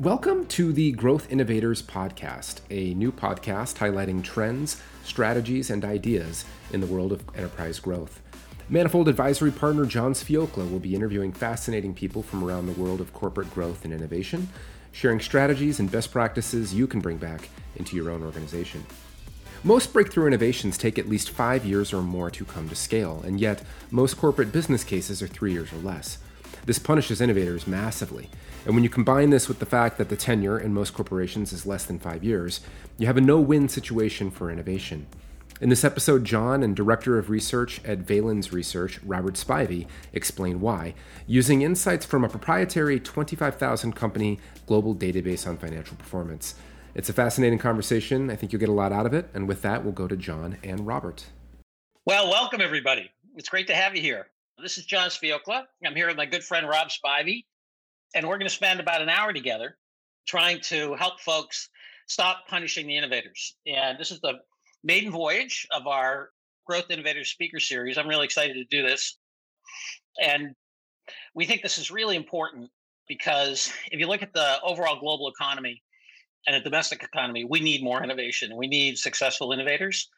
Welcome to the Growth Innovators Podcast, a new podcast highlighting trends, strategies, and ideas in the world of enterprise growth. Manifold advisory partner John Sviokla will be interviewing fascinating people from around the world of corporate growth and innovation, sharing strategies and best practices you can bring back into your own organization. Most breakthrough innovations take at least five years or more to come to scale, and yet most corporate business cases are three years or less. This punishes innovators massively. And when you combine this with the fact that the tenure in most corporations is less than five years, you have a no win situation for innovation. In this episode, John and Director of Research at Valens Research, Robert Spivey, explain why, using insights from a proprietary 25,000 company global database on financial performance. It's a fascinating conversation. I think you'll get a lot out of it. And with that, we'll go to John and Robert. Well, welcome, everybody. It's great to have you here. This is John Sviokla. I'm here with my good friend Rob Spivey, and we're going to spend about an hour together trying to help folks stop punishing the innovators. And this is the maiden voyage of our Growth Innovators Speaker Series. I'm really excited to do this. And we think this is really important because if you look at the overall global economy and the domestic economy, we need more innovation. We need successful innovators.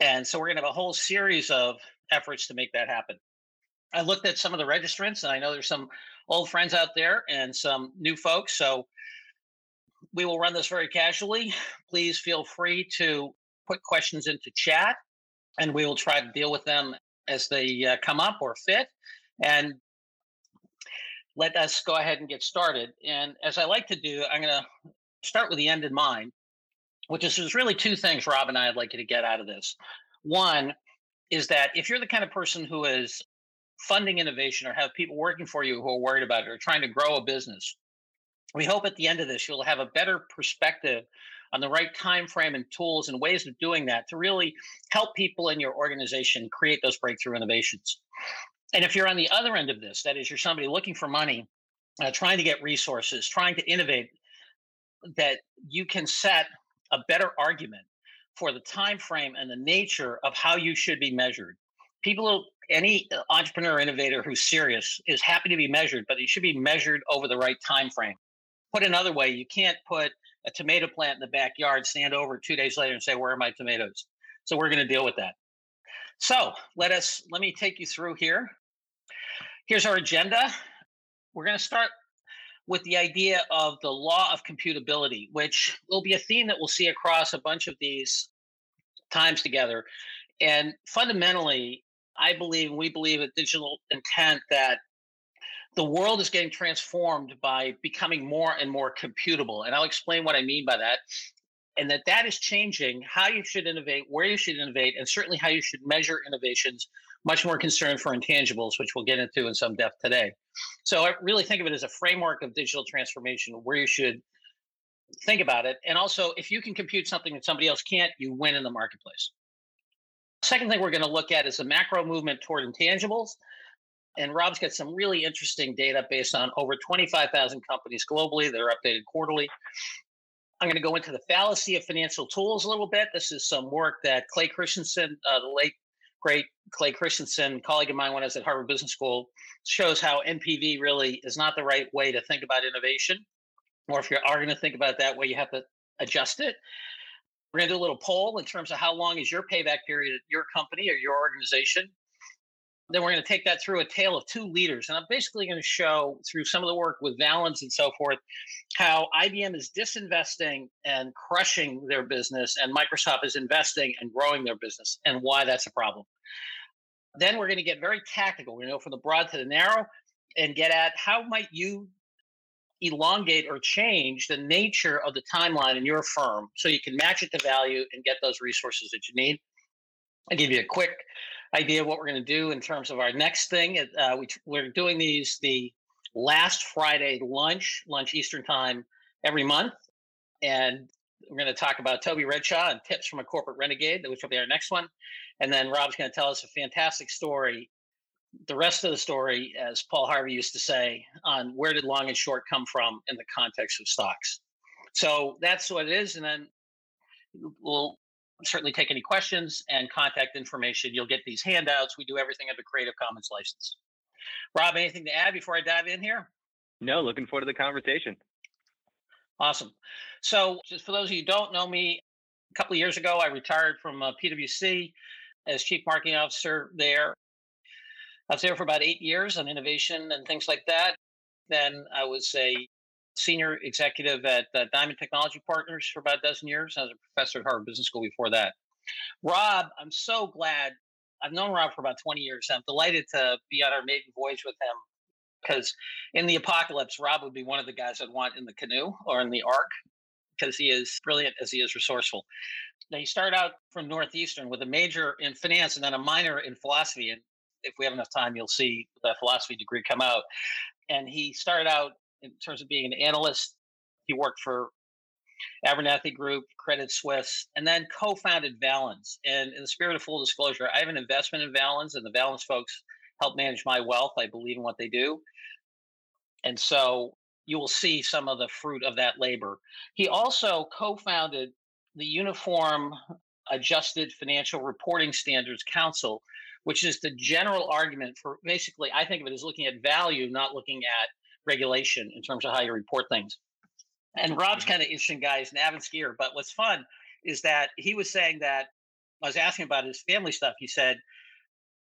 And so we're going to have a whole series of efforts to make that happen. I looked at some of the registrants, and I know there's some old friends out there and some new folks. So we will run this very casually. Please feel free to put questions into chat, and we will try to deal with them as they uh, come up or fit. And let us go ahead and get started. And as I like to do, I'm going to start with the end in mind, which is there's really two things, Rob and I, would like you to get out of this. One is that if you're the kind of person who is funding innovation or have people working for you who are worried about it or trying to grow a business. We hope at the end of this you'll have a better perspective on the right time frame and tools and ways of doing that to really help people in your organization create those breakthrough innovations. And if you're on the other end of this, that is, you're somebody looking for money, uh, trying to get resources, trying to innovate, that you can set a better argument for the time frame and the nature of how you should be measured. People any uh, entrepreneur innovator who's serious is happy to be measured, but it should be measured over the right time frame. Put another way, you can't put a tomato plant in the backyard, stand over two days later and say, "Where are my tomatoes?" So we're going to deal with that. So let us let me take you through here. Here's our agenda. We're going to start with the idea of the law of computability, which will be a theme that we'll see across a bunch of these times together. And fundamentally, I believe, and we believe at Digital Intent that the world is getting transformed by becoming more and more computable. And I'll explain what I mean by that. And that that is changing how you should innovate, where you should innovate, and certainly how you should measure innovations. Much more concerned for intangibles, which we'll get into in some depth today. So I really think of it as a framework of digital transformation where you should think about it. And also, if you can compute something that somebody else can't, you win in the marketplace. Second thing we're going to look at is the macro movement toward intangibles. And Rob's got some really interesting data based on over 25,000 companies globally that are updated quarterly. I'm going to go into the fallacy of financial tools a little bit. This is some work that Clay Christensen, uh, the late great Clay Christensen, colleague of mine when I was at Harvard Business School, shows how NPV really is not the right way to think about innovation. Or if you are going to think about it that way, you have to adjust it. We're going to do a little poll in terms of how long is your payback period at your company or your organization. Then we're going to take that through a tale of two leaders. And I'm basically going to show through some of the work with Valens and so forth how IBM is disinvesting and crushing their business, and Microsoft is investing and growing their business, and why that's a problem. Then we're going to get very tactical. We're going to go from the broad to the narrow and get at how might you elongate or change the nature of the timeline in your firm so you can match it to value and get those resources that you need. I'll give you a quick idea of what we're going to do in terms of our next thing. Uh, we, we're doing these the last Friday lunch, lunch Eastern time every month. And we're going to talk about Toby Redshaw and tips from a corporate renegade, which will be our next one. And then Rob's going to tell us a fantastic story the rest of the story, as Paul Harvey used to say, on where did long and short come from in the context of stocks. So that's what it is. And then we'll certainly take any questions and contact information. You'll get these handouts. We do everything under Creative Commons license. Rob, anything to add before I dive in here? No, looking forward to the conversation. Awesome. So, just for those of you who don't know me, a couple of years ago, I retired from uh, PwC as chief marketing officer there. I was there for about eight years on innovation and things like that. Then I was a senior executive at uh, Diamond Technology Partners for about a dozen years. I was a professor at Harvard Business School before that. Rob, I'm so glad. I've known Rob for about 20 years. I'm delighted to be on our maiden voyage with him because in the apocalypse, Rob would be one of the guys I'd want in the canoe or in the ark because he is brilliant as he is resourceful. Now, he started out from Northeastern with a major in finance and then a minor in philosophy. And if we have enough time, you'll see that philosophy degree come out. And he started out in terms of being an analyst. He worked for Abernathy Group, Credit Suisse, and then co-founded Valens. And in the spirit of full disclosure, I have an investment in Valens, and the Valens folks help manage my wealth. I believe in what they do. And so you will see some of the fruit of that labor. He also co founded the Uniform Adjusted Financial Reporting Standards Council, which is the general argument for basically, I think of it as looking at value, not looking at regulation in terms of how you report things. And Rob's mm-hmm. kind of interesting guy. He's an avid skier. But what's fun is that he was saying that I was asking about his family stuff. He said,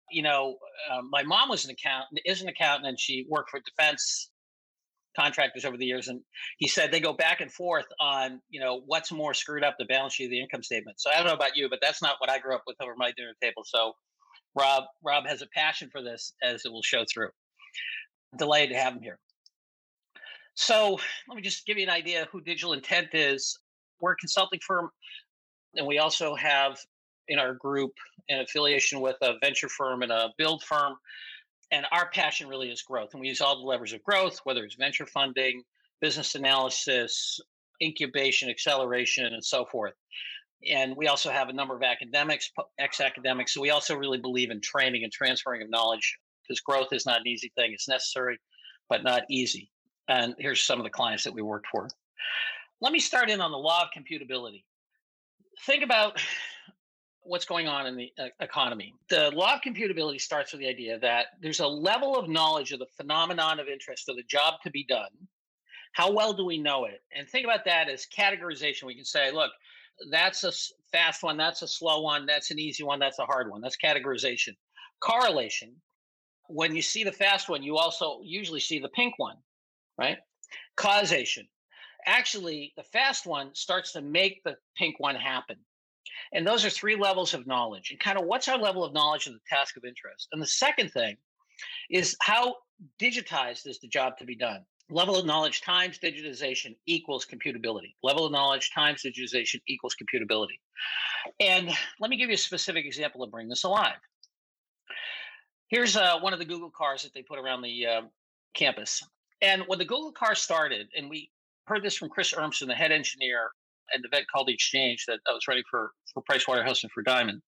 you know, uh, my mom was an accountant, is an accountant, and she worked for defense contractors over the years. And he said they go back and forth on, you know, what's more screwed up, the balance sheet, the income statement. So I don't know about you, but that's not what I grew up with over my dinner table. So Rob, Rob has a passion for this, as it will show through. Delighted to have him here. So let me just give you an idea who Digital Intent is. We're a consulting firm, and we also have in our group an affiliation with a venture firm and a build firm. And our passion really is growth. And we use all the levers of growth, whether it's venture funding, business analysis, incubation, acceleration, and so forth. And we also have a number of academics, ex academics. So we also really believe in training and transferring of knowledge because growth is not an easy thing. It's necessary, but not easy. And here's some of the clients that we worked for. Let me start in on the law of computability. Think about what's going on in the uh, economy. The law of computability starts with the idea that there's a level of knowledge of the phenomenon of interest of the job to be done. How well do we know it? And think about that as categorization. We can say, look, that's a fast one, that's a slow one, that's an easy one, that's a hard one. That's categorization. Correlation. When you see the fast one, you also usually see the pink one right? Causation. Actually, the fast one starts to make the pink one happen. And those are three levels of knowledge. And kind of what's our level of knowledge of the task of interest? And the second thing is how digitized is the job to be done? Level of knowledge times digitization equals computability. Level of knowledge times digitization equals computability. And let me give you a specific example to bring this alive. Here's uh, one of the Google cars that they put around the uh, campus. And when the Google car started, and we heard this from Chris Urmson, the head engineer at the event called Exchange that I was running for, for Pricewaterhouse and for Diamond.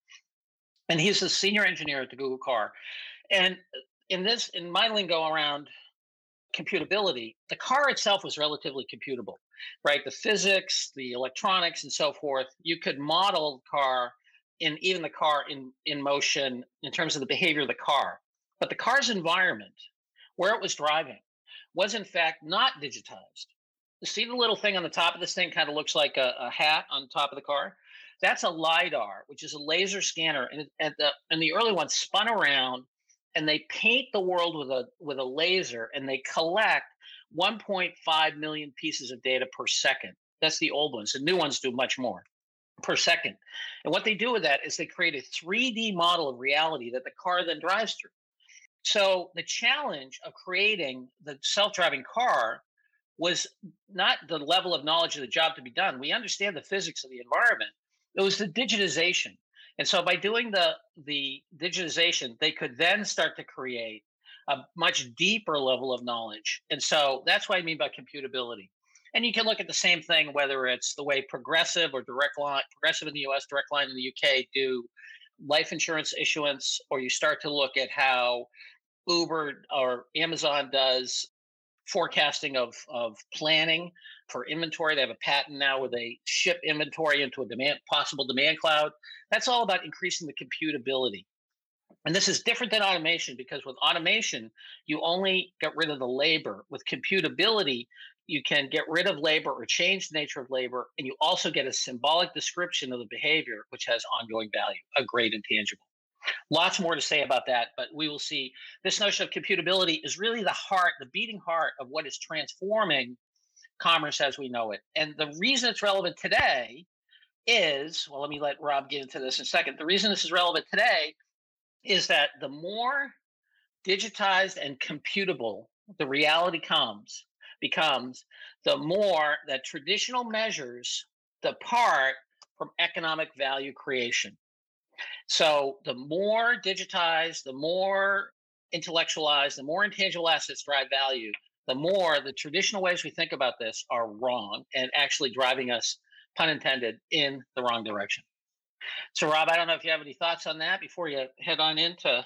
And he's the senior engineer at the Google car. And in this, in my lingo around computability, the car itself was relatively computable, right? The physics, the electronics, and so forth. You could model the car in even the car in, in motion in terms of the behavior of the car. But the car's environment, where it was driving, was in fact not digitized. See the little thing on the top of this thing kind of looks like a, a hat on top of the car? That's a LiDAR, which is a laser scanner. And, and, the, and the early ones spun around and they paint the world with a with a laser and they collect 1.5 million pieces of data per second. That's the old ones. The new ones do much more per second. And what they do with that is they create a 3D model of reality that the car then drives through. So the challenge of creating the self-driving car was not the level of knowledge of the job to be done. We understand the physics of the environment. It was the digitization. And so by doing the the digitization, they could then start to create a much deeper level of knowledge. And so that's what I mean by computability. And you can look at the same thing, whether it's the way Progressive or Direct Line, Progressive in the US, Direct Line in the UK do life insurance issuance, or you start to look at how Uber or Amazon does forecasting of, of planning for inventory. They have a patent now where they ship inventory into a demand possible demand cloud. That's all about increasing the computability. And this is different than automation because with automation, you only get rid of the labor. With computability, you can get rid of labor or change the nature of labor, and you also get a symbolic description of the behavior, which has ongoing value, a great intangible. Lots more to say about that, but we will see. This notion of computability is really the heart, the beating heart of what is transforming commerce as we know it. And the reason it's relevant today is well, let me let Rob get into this in a second. The reason this is relevant today is that the more digitized and computable the reality comes becomes the more that traditional measures depart from economic value creation so the more digitized the more intellectualized the more intangible assets drive value the more the traditional ways we think about this are wrong and actually driving us pun intended in the wrong direction so, Rob, I don't know if you have any thoughts on that before you head on into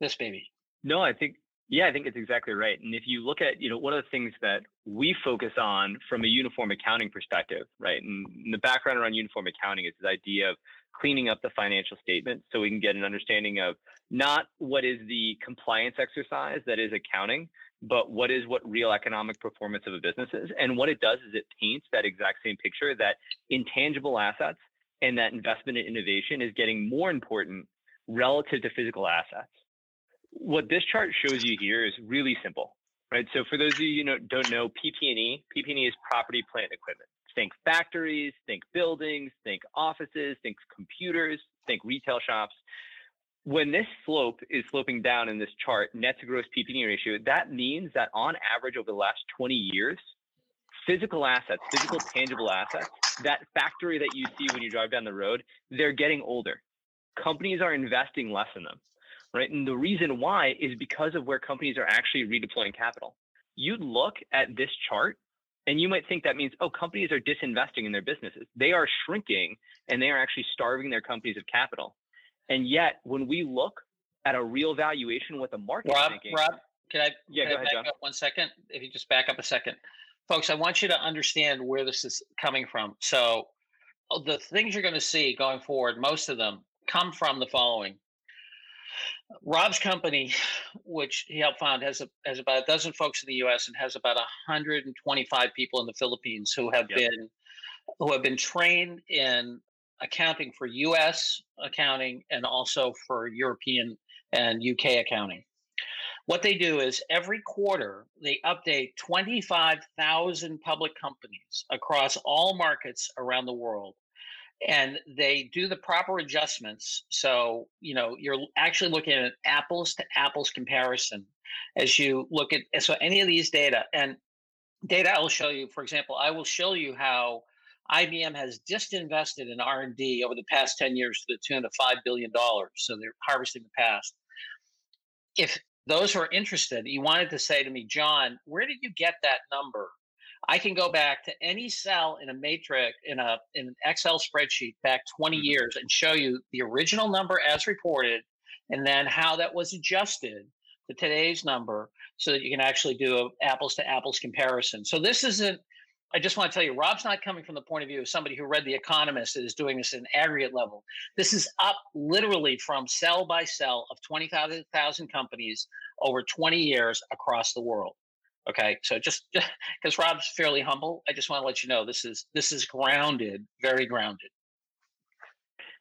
this baby. No, I think yeah, I think it's exactly right. And if you look at, you know, one of the things that we focus on from a uniform accounting perspective, right? And the background around uniform accounting is this idea of cleaning up the financial statement so we can get an understanding of not what is the compliance exercise that is accounting, but what is what real economic performance of a business is. And what it does is it paints that exact same picture that intangible assets and that investment in innovation is getting more important relative to physical assets. What this chart shows you here is really simple, right? So for those of you who don't know PP&E, PP&E is property, plant, equipment. Think factories, think buildings, think offices, think computers, think retail shops. When this slope is sloping down in this chart, net to gross PP&E ratio, that means that on average over the last 20 years, physical assets, physical tangible assets, that factory that you see when you drive down the road, they're getting older. Companies are investing less in them, right? And the reason why is because of where companies are actually redeploying capital. You'd look at this chart and you might think that means, oh, companies are disinvesting in their businesses. They are shrinking and they are actually starving their companies of capital. And yet, when we look at a real valuation, what the market Rob, thinking, Rob, can I, yeah, can go I ahead, back John. up one second? If you just back up a second folks, I want you to understand where this is coming from. So, uh, the things you're going to see going forward, most of them come from the following. Rob's company, which he helped found, has a, has about a dozen folks in the U.S. and has about 125 people in the Philippines who have Yep. been who have been trained in accounting for U.S. accounting and also for European and UK accounting. What they do is every quarter they update 25,000 public companies across all markets around the world. And they do the proper adjustments. So, you know, you're actually looking at an apples to apples comparison as you look at so any of these data and data I will show you, for example, I will show you how IBM has disinvested in R&D over the past 10 years to the tune of $5 billion. So they're harvesting the past. If those who are interested, you wanted to say to me, John, where did you get that number? I can go back to any cell in a matrix in a in an Excel spreadsheet back 20 Mhm. years and show you the original number as reported and then how that was adjusted to today's number so that you can actually do a apples to apples comparison. So this isn't I just want to tell you, Rob's not coming from the point of view of somebody who read The Economist and is doing this at an aggregate level. This is up literally from cell by cell of 20,000 companies over 20 years across the world. Okay, so just because Rob's fairly humble, I just want to let you know this is this is grounded, very grounded.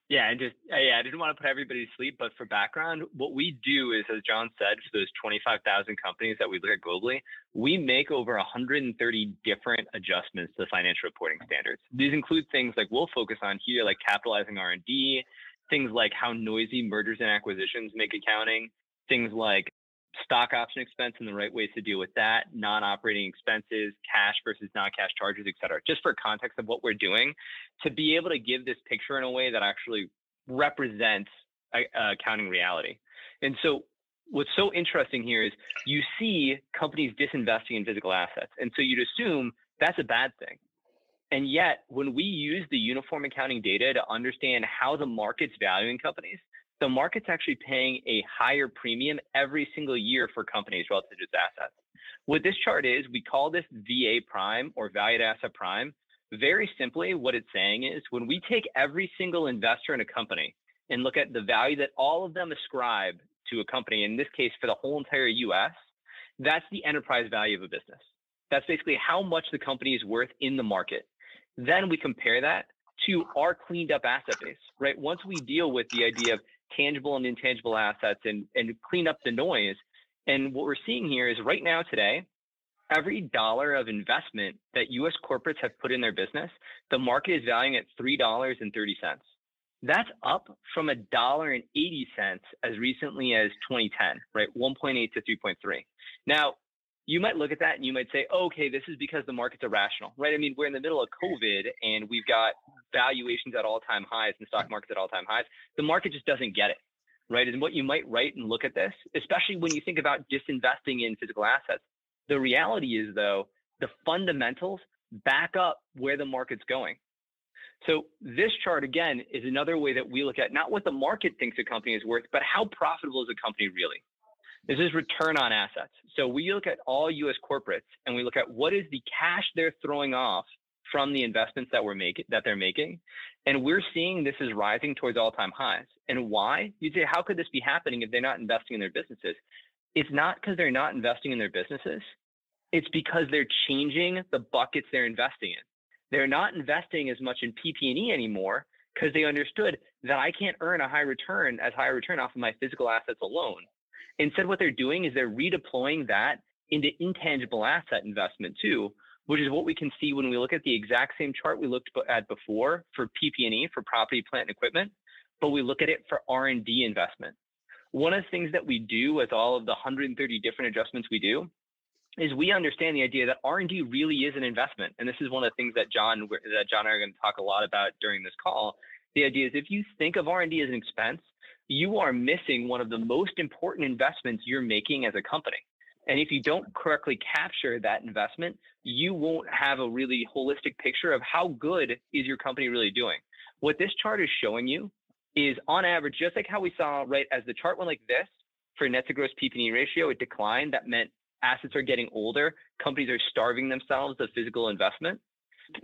Yeah, and just uh, yeah, I didn't want to put everybody to sleep, but for background, what we do is, as John said, for those 25,000 companies that we look at globally, we make over 130 different adjustments to financial reporting standards. These include things like we'll focus on here, like capitalizing R&D, things like how noisy mergers and acquisitions make accounting, things like stock option expense and the right ways to deal with that, non-operating expenses, cash versus non-cash charges, et cetera. Just for context of what we're doing, to be able to give this picture in a way that actually represents accounting reality. And so what's so interesting here is you see companies disinvesting in physical assets. And so you'd assume that's a bad thing. And yet, when we use the uniform accounting data to understand how the market's valuing companies, the market's actually paying a higher premium every single year for companies relative to its assets. What this chart is, we call this VA prime or valued asset prime. Very simply, what it's saying is when we take every single investor in a company and look at the value that all of them ascribe to a company, in this case, for the whole entire US, that's the enterprise value of a business. That's basically how much the company is worth in the market. Then we compare that to our cleaned up asset base, right? Once we deal with the idea of tangible and intangible assets and, and clean up the noise. And what we're seeing here is right now today, every dollar of investment that US corporates have put in their business, the market is valuing at $3.30. That's up from a dollar and 80 cents as recently as 2010, right? 1.8 to 3.3. Now, you might look at that and you might say, okay, this is because the market's irrational, right? I mean, we're in the middle of COVID and we've got valuations at all time highs and stock markets at all time highs. The market just doesn't get it, right? And what you might write and look at this, especially when you think about disinvesting in physical assets, the reality is, though, the fundamentals back up where the market's going. So this chart again is another way that we look at not what the market thinks a company is worth, but how profitable is a company really. This is return on assets. So we look at all US corporates and we look at what is the cash they're throwing off from the investments that we're making that they're making. And we're seeing this is rising towards all-time highs. And why? You'd say, how could this be happening if they're not investing in their businesses? It's not because they're not investing in their businesses. It's because they're changing the buckets they're investing in. They're not investing as much in PP&E anymore because they understood that I can't earn a high return as high return off of my physical assets alone. Instead, what they're doing is they're redeploying that into intangible asset investment too, which is what we can see when we look at the exact same chart we looked at before for PP&E, for property, plant, and equipment, but we look at it for R&D investment. One of the things that we do with all of the 130 different adjustments we do is we understand the idea that R&D really is an investment. And this is one of the things that John that John and I are going to talk a lot about during this call. The idea is if you think of R&D as an expense, you are missing one of the most important investments you're making as a company. And if you don't correctly capture that investment, you won't have a really holistic picture of how good is your company really doing. What this chart is showing you is on average, just like how we saw, right, as the chart went like this for net to gross PP&E ratio, it declined. That meant assets are getting older. Companies are starving themselves of physical investment.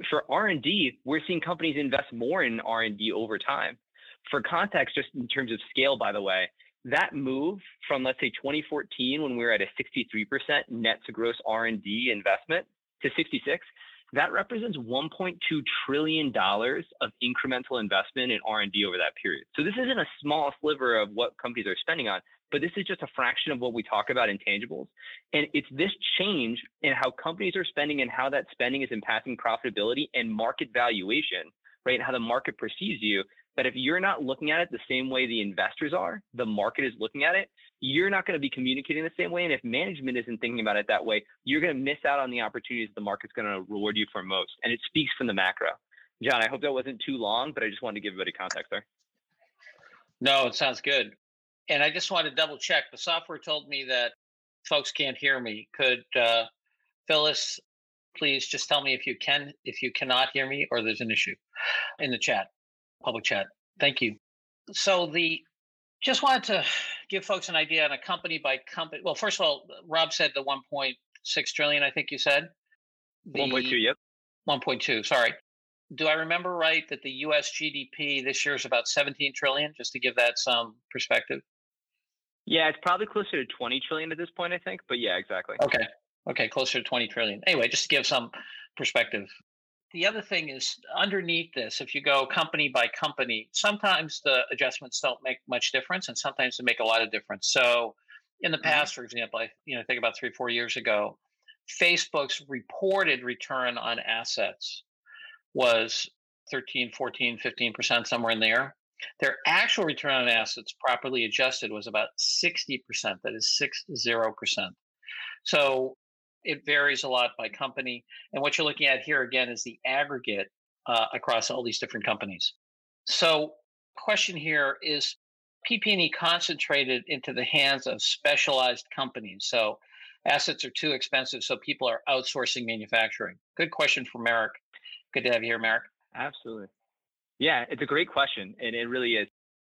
For R&D, we're seeing companies invest more in R&D over time for context, just in terms of scale, by the way, that move from let's say 2014 when we were at a 63% net to gross R&D investment to 66, that represents 1.2 trillion dollars of incremental investment in R&D over that period. So this isn't a small sliver of what companies are spending on, but this is just a fraction of what we talk about intangibles. And it's this change in how companies are spending and how that spending is impacting profitability and market valuation, right? And how the market perceives you but if you're not looking at it the same way the investors are, the market is looking at it, you're not going to be communicating the same way. And if management isn't thinking about it that way, you're going to miss out on the opportunities the market's going to reward you for most. And it speaks from the macro. John, I hope that wasn't too long, but I just wanted to give everybody context there. No, it sounds good. And I just want to double check. The software told me that folks can't hear me. Could uh, Phyllis please just tell me if you can, if you cannot hear me, or there's an issue in the chat public chat. Thank you. So the just wanted to give folks an idea on a company by company. Well, first of all, Rob said the 1.6 trillion. I think you said. 1.2. Yep. 1.2. Sorry. Do I remember right that the U.S. GDP this year is about 17 trillion? Just to give that some perspective. Yeah, it's probably closer to 20 trillion at this point, I think. But yeah, exactly. Okay. Okay, closer to 20 trillion. Anyway, just to give some perspective the other thing is underneath this, if you go company by company, sometimes the adjustments don't make much difference, and sometimes they make a lot of difference. So, in the mm-hmm. past, for example, I you know think about three four years ago, Facebook's reported return on assets was 13, 14, 15 percent somewhere in there. Their actual return on assets, properly adjusted, was about 60 percent. That is six zero percent. So it varies a lot by company. And what you're looking at here again is the aggregate uh, across all these different companies. So, question here is PP&E concentrated into the hands of specialized companies. So, assets are too expensive, so people are outsourcing manufacturing. Good question for Merrick. Good to have you here, Merrick. Absolutely. Yeah, it's a great question, and it really is.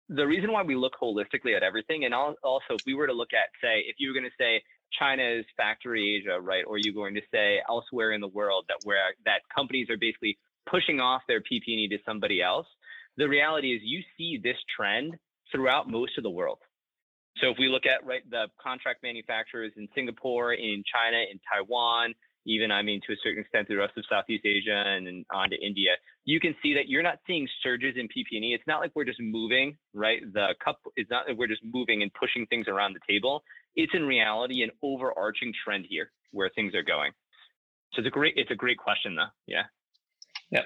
The reason why we look holistically at everything, and also if we were to look at, say, if you were going to say China's factory Asia, right? Or are you going to say elsewhere in the world that where that companies are basically pushing off their PP&E to somebody else? The reality is you see this trend throughout most of the world. So if we look at right the contract manufacturers in Singapore, in China, in Taiwan, even I mean to a certain extent the rest of Southeast Asia and, and on to India, you can see that you're not seeing surges in PP&E. It's not like we're just moving, right? The cup is not that we're just moving and pushing things around the table. It's in reality an overarching trend here where things are going. So it's a great it's a great question though. Yeah. Yep.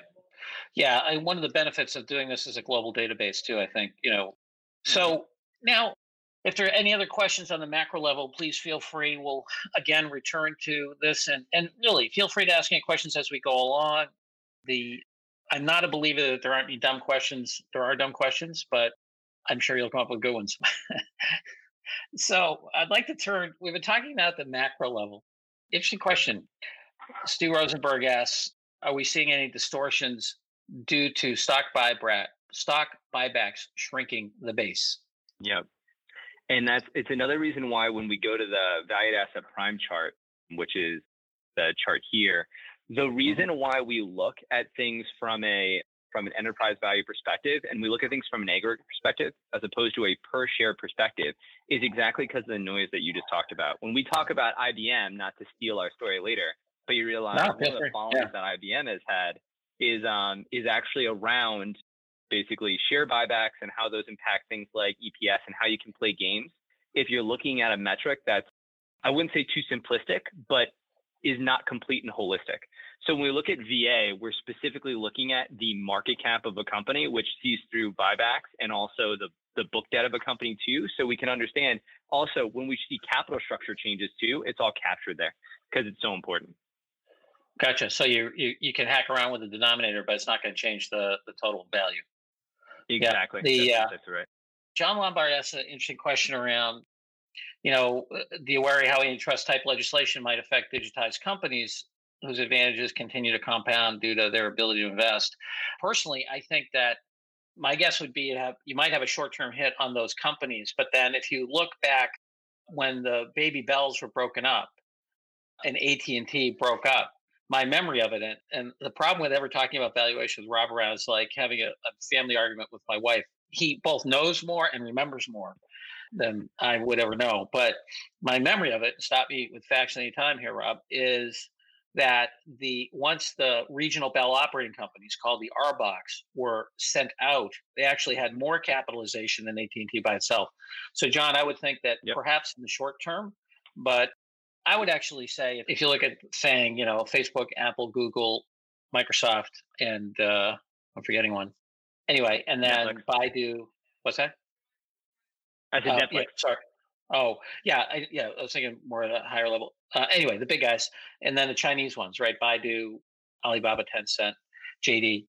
Yeah, I, one of the benefits of doing this is a global database too. I think you know. So mm-hmm. now if there are any other questions on the macro level, please feel free. We'll again return to this and, and really feel free to ask any questions as we go along. The I'm not a believer that there aren't any dumb questions. There are dumb questions, but I'm sure you'll come up with good ones. so I'd like to turn, we've been talking about the macro level. Interesting question. Stu Rosenberg asks, are we seeing any distortions due to stock buyback stock buybacks shrinking the base? Yep. And that's it's another reason why when we go to the valued asset prime chart, which is the chart here, the mm-hmm. reason why we look at things from a from an enterprise value perspective and we look at things from an aggregate perspective as opposed to a per share perspective is exactly because of the noise that you just talked about. When we talk about IBM, not to steal our story later, but you realize no, one of the fallings yeah. that IBM has had is um, is actually around basically share buybacks and how those impact things like EPS and how you can play games. If you're looking at a metric that's, I wouldn't say too simplistic, but is not complete and holistic. So when we look at VA, we're specifically looking at the market cap of a company, which sees through buybacks and also the, the book debt of a company too. So we can understand also when we see capital structure changes too, it's all captured there because it's so important. Gotcha. So you, you you can hack around with the denominator, but it's not going to change the the total value. Exactly. Yeah, the, that's, uh, that's right. John Lombard asked an interesting question around, you know, uh, the aware how antitrust type legislation might affect digitized companies whose advantages continue to compound due to their ability to invest. Personally, I think that my guess would be you have you might have a short-term hit on those companies, but then if you look back when the baby bells were broken up and AT&T broke up, my memory of it. And, and the problem with ever talking about valuation with Rob around is like having a, a, family argument with my wife. He both knows more and remembers more than I would ever know. But my memory of it, stop me with facts any time here, Rob, is that the once the regional Bell operating companies called the RBOCs were sent out, they actually had more capitalization than AT&T by itself. So, John, I would think that yep. perhaps in the short term, but I would actually say if you look at saying, you know, Facebook, Apple, Google, Microsoft, and uh, I'm forgetting one. Anyway, and then Netflix. Baidu. What's that? I said uh, Netflix. Yeah, sorry. Oh, yeah, I, yeah. I was thinking more at a higher level. Uh, anyway, the big guys, and then the Chinese ones, right? Baidu, Alibaba, Tencent, JD.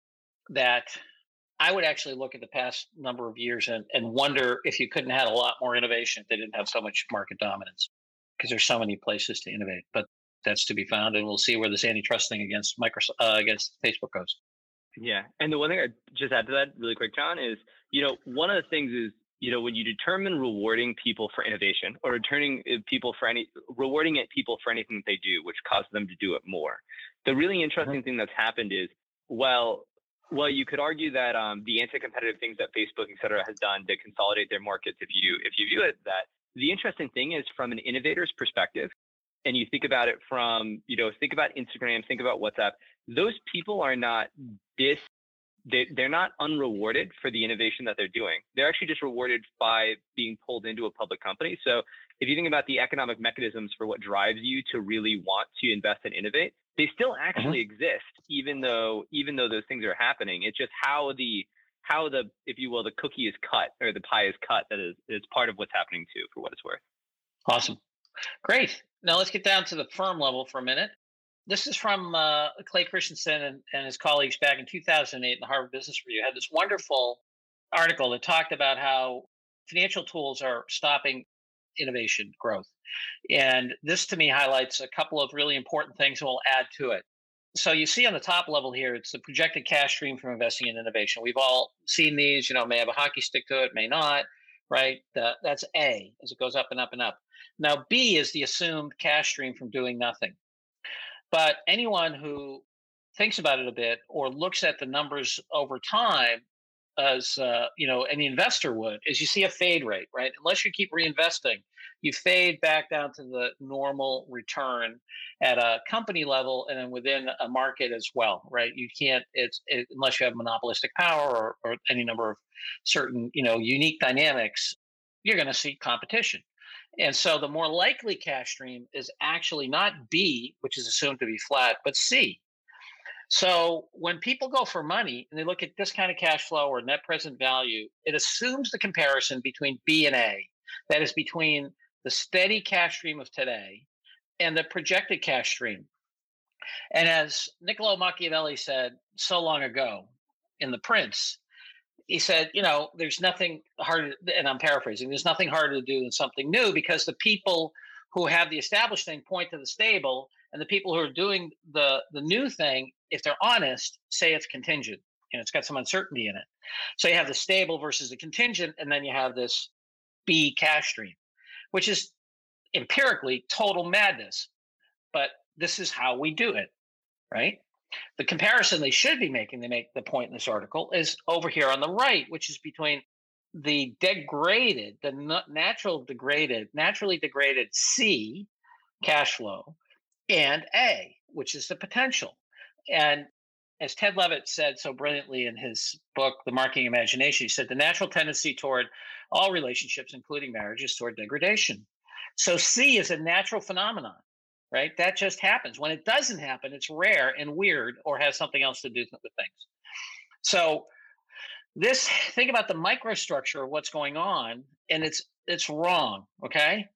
That I would actually look at the past number of years and, and wonder if you couldn't have had a lot more innovation if they didn't have so much market dominance because there's so many places to innovate. But that's to be found, and we'll see where this antitrust thing against Microsoft uh, against Facebook goes. Yeah, and the one thing I just add to that really quick, John, is you know one of the things is you know when you determine rewarding people for innovation or returning uh, people for any rewarding it people for anything that they do, which causes them to do it more. The really mm-hmm. interesting mm-hmm. thing that's happened is well. Well, you could argue that um, the anti-competitive things that Facebook, et cetera, has done to consolidate their markets, if you if you view it that the interesting thing is from an innovator's perspective, and you think about it from, you know, think about Instagram, think about WhatsApp, those people are not dis they, they're not unrewarded for the innovation that they're doing. They're actually just rewarded by being pulled into a public company. So if you think about the economic mechanisms for what drives you to really want to invest and innovate, they still mm-hmm. actually mm-hmm. exist, even though even though those things are happening. It's just how the how the, if you will, the cookie is cut or the pie is cut. That is, is part of what's happening too, for what it's worth. Awesome. Great. Now let's get down to the firm level for a minute. This is from uh, Clay Christensen and, and his colleagues back in 2008 in the Harvard Business Review. Had this wonderful article that talked about how financial tools are stopping innovation growth. And this to me highlights a couple of really important things and we'll add to it so you see on the top level here, it's the projected cash stream from investing in innovation. We've all seen these, you know, may have a hockey stick to it, may not, right? The, that's A as it goes up and up and up. Now, B is the assumed cash stream from doing nothing. But anyone who thinks about it a bit or looks at the numbers over time as uh, you know any investor would is you see a fade rate, right? Unless you keep reinvesting, you fade back down to the normal return at a company level and then within a market as well, right? You can't it's it, unless you have monopolistic power or, or any number of certain you know unique dynamics, you're going to see competition. And so the more likely cash stream is actually not B, which is assumed to be flat, but C, so when people go for money and they look at this kind of cash flow or net present value, it assumes the comparison between B and A. That is between the steady cash stream of today and the projected cash stream. And as Niccolo Machiavelli said so long ago in The Prince, he said, you know, there's nothing hard, and I'm paraphrasing, there's nothing harder to do than something new because the people who have the established thing point to the stable and the people who are doing the the new thing if they're honest say it's contingent know it's got some uncertainty in it. So you have the stable versus the contingent and then you have this b cash stream which is empirically total madness but this is how we do it right the comparison they should be making they make the point in this article is over here on the right which is between the degraded the natural degraded naturally degraded c cash flow and A, which is the potential. And as Ted Levitt said so brilliantly in his book, The Marketing Imagination, he said the natural tendency toward all relationships, including marriage, is toward degradation. So C is a natural phenomenon, right? That just happens. When it doesn't happen, it's rare and weird or has something else to do with things. So this think about the microstructure of what's going on, and it's it's wrong. Okay.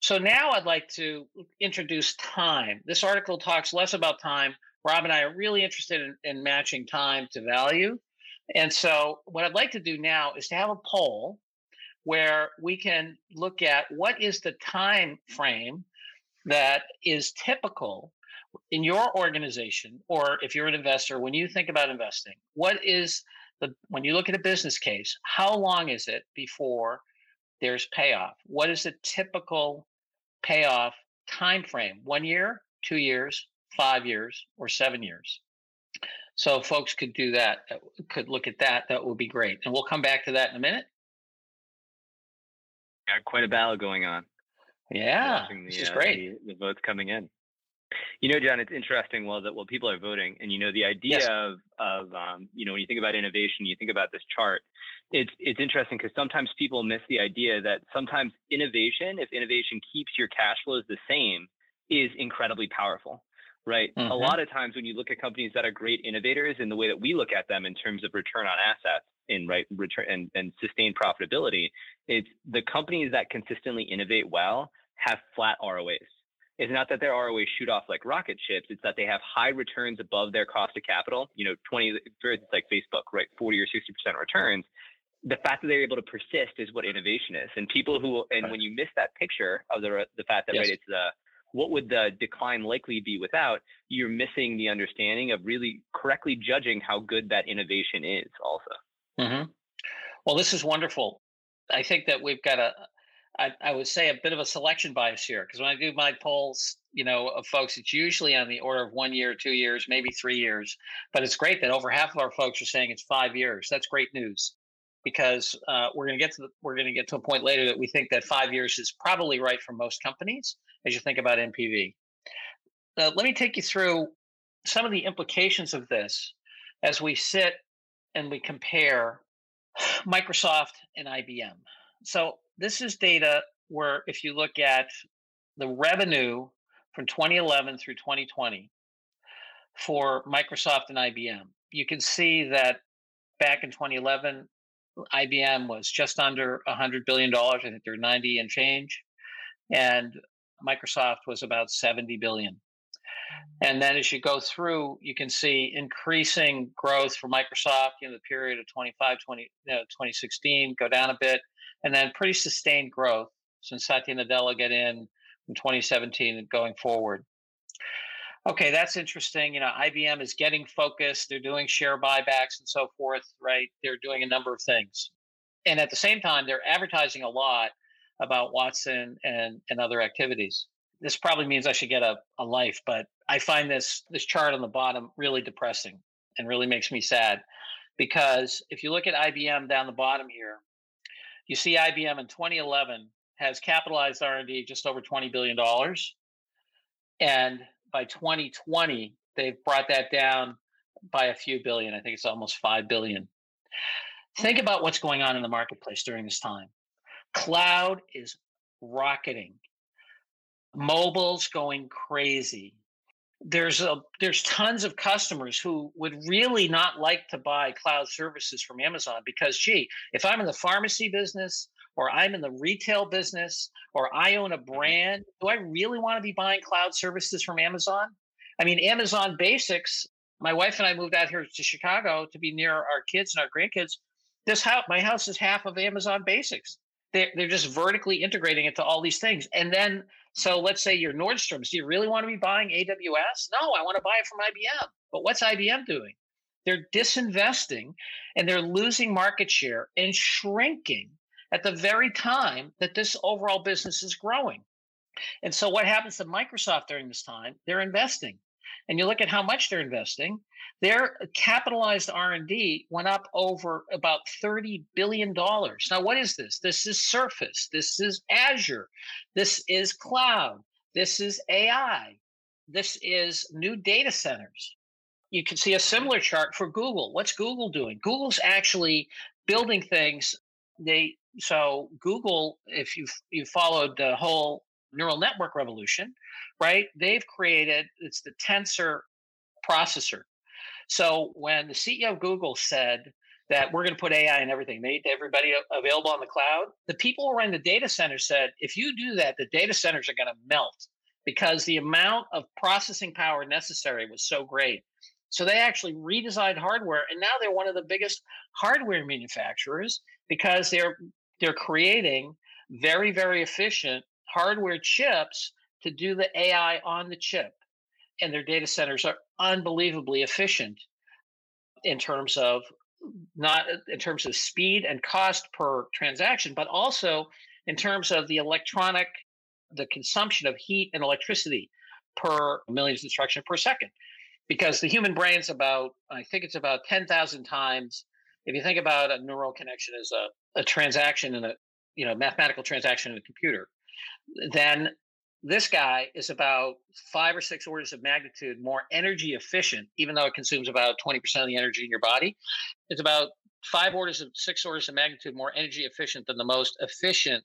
So now I'd like to introduce time. This article talks less about time. Rob and I are really interested in, in matching time to value. And so what I'd like to do now is to have a poll where we can look at what is the time frame that is typical in your organization or if you're an investor when you think about investing what is the when you look at a business case how long is it before there's payoff? What is the typical payoff time frame one year two years five years or seven years? So folks could do that could look at that that would be great. And we'll come back to that in a minute. Got quite a battle going on yeah the, is uh, great the, the, votes coming in you know john it's interesting well that well, people are voting and you know the idea yes. of of um, you know when you think about innovation you think about this chart it's it's interesting because sometimes people miss the idea that sometimes innovation, if innovation keeps your cash flows the same, is incredibly powerful. Right. Mm-hmm. A lot of times when you look at companies that are great innovators in the way that we look at them in terms of return on assets in right return and, and sustained profitability, it's the companies that consistently innovate well have flat ROAs. It's not that their ROAs shoot off like rocket ships. It's that they have high returns above their cost of capital. You know, 20, it's like Facebook, right? 40 or 60% returns the fact that they're able to persist is what innovation is. And people who, and when you miss that picture of the the fact that yes. right, it's the what would the decline likely be without, you're missing the understanding of really correctly judging how good that innovation is. Also. Mm-hmm. Well, this is wonderful. I think that we've got a, I, I would say a bit of a selection bias here because when I do my polls, you know, of folks, it's usually on the order of one year, two years, maybe three years. But it's great that over half of our folks are saying it's five years. That's great news because uh, we're going to get to the, we're going to get to a point later that we think that five years is probably right for most companies as you think about NPV. Uh, let me take you through some of the implications of this as we sit and we compare Microsoft and IBM. So this is data where if you look at the revenue from 2011 through 2020 for Microsoft and IBM, you can see that back in 2011, IBM was just under $100 billion. I think they're 90 and change. And Microsoft was about 70 billion. And then as you go through, you can see increasing growth for Microsoft in the period of 25, 20, you know, 2016, go down a bit, and then pretty sustained growth since Satya Nadella got in in 2017 and going forward. Okay, that's interesting. You know, IBM is getting focused. They're doing share buybacks and so forth, right? They're doing a number of things. And at the same time, they're advertising a lot about Watson and, and other activities. This probably means I should get a, a life, but I find this this chart on the bottom really depressing and really makes me sad. because if you look at IBM down the bottom here, you see IBM in 2011 has capitalized R&D just over 20 billion dollars, and by 2020 they've brought that down by a few billion. I think it's almost five billion. Think about what's going on in the marketplace during this time. Cloud is rocketing. Mobile's going crazy there's a there's tons of customers who would really not like to buy cloud services from Amazon because gee, if I'm in the pharmacy business or I'm in the retail business or I own a mm-hmm. brand, do I really want to be buying cloud services from Amazon? I mean, Amazon Basics, my wife and I moved out here to Chicago to be near our kids and our grandkids. This house, my house is half of Amazon Basics. They're, they're just vertically integrating it to all these things. And then so let's say you're Nordstrom's. Do you really want to be buying AWS? No, I want to buy it from IBM. But what's IBM doing? They're disinvesting and they're losing market share and shrinking at the very time that this overall business is growing. And so what happens to Microsoft during this time? They're investing. And you look at how much they're investing, their capitalized R&D went up over about 30 billion dollars. Now what is this? This is Surface, this is Azure, this is cloud, this is AI, this is new data centers. You can see a similar chart for Google. What's Google doing? Google's actually building things they so Google if you you followed the whole neural network revolution, right? They've created it's the tensor processor so when the CEO of Google said that we're going to put AI in everything, made everybody available on the cloud, the people who run the data center said, if you do that, the data centers are going to melt because the amount of processing power necessary was so great. So they actually redesigned hardware, and now they're one of the biggest hardware manufacturers because they're they're creating very very efficient hardware chips to do the AI on the chip and their data centers are unbelievably efficient in terms of not uh, in terms of speed and cost per transaction, but also in terms of the electronic, the consumption of heat and electricity per million instruction per second. Because the human brain's about, I think it's about 10,000 times. If you think about a neural connection as a, a transaction in a, you know, mathematical transaction in a computer, then this guy is about five or six orders of magnitude more energy efficient, even though it consumes about 20% of the energy in your body. It's about five orders of six orders of magnitude more energy efficient than the most efficient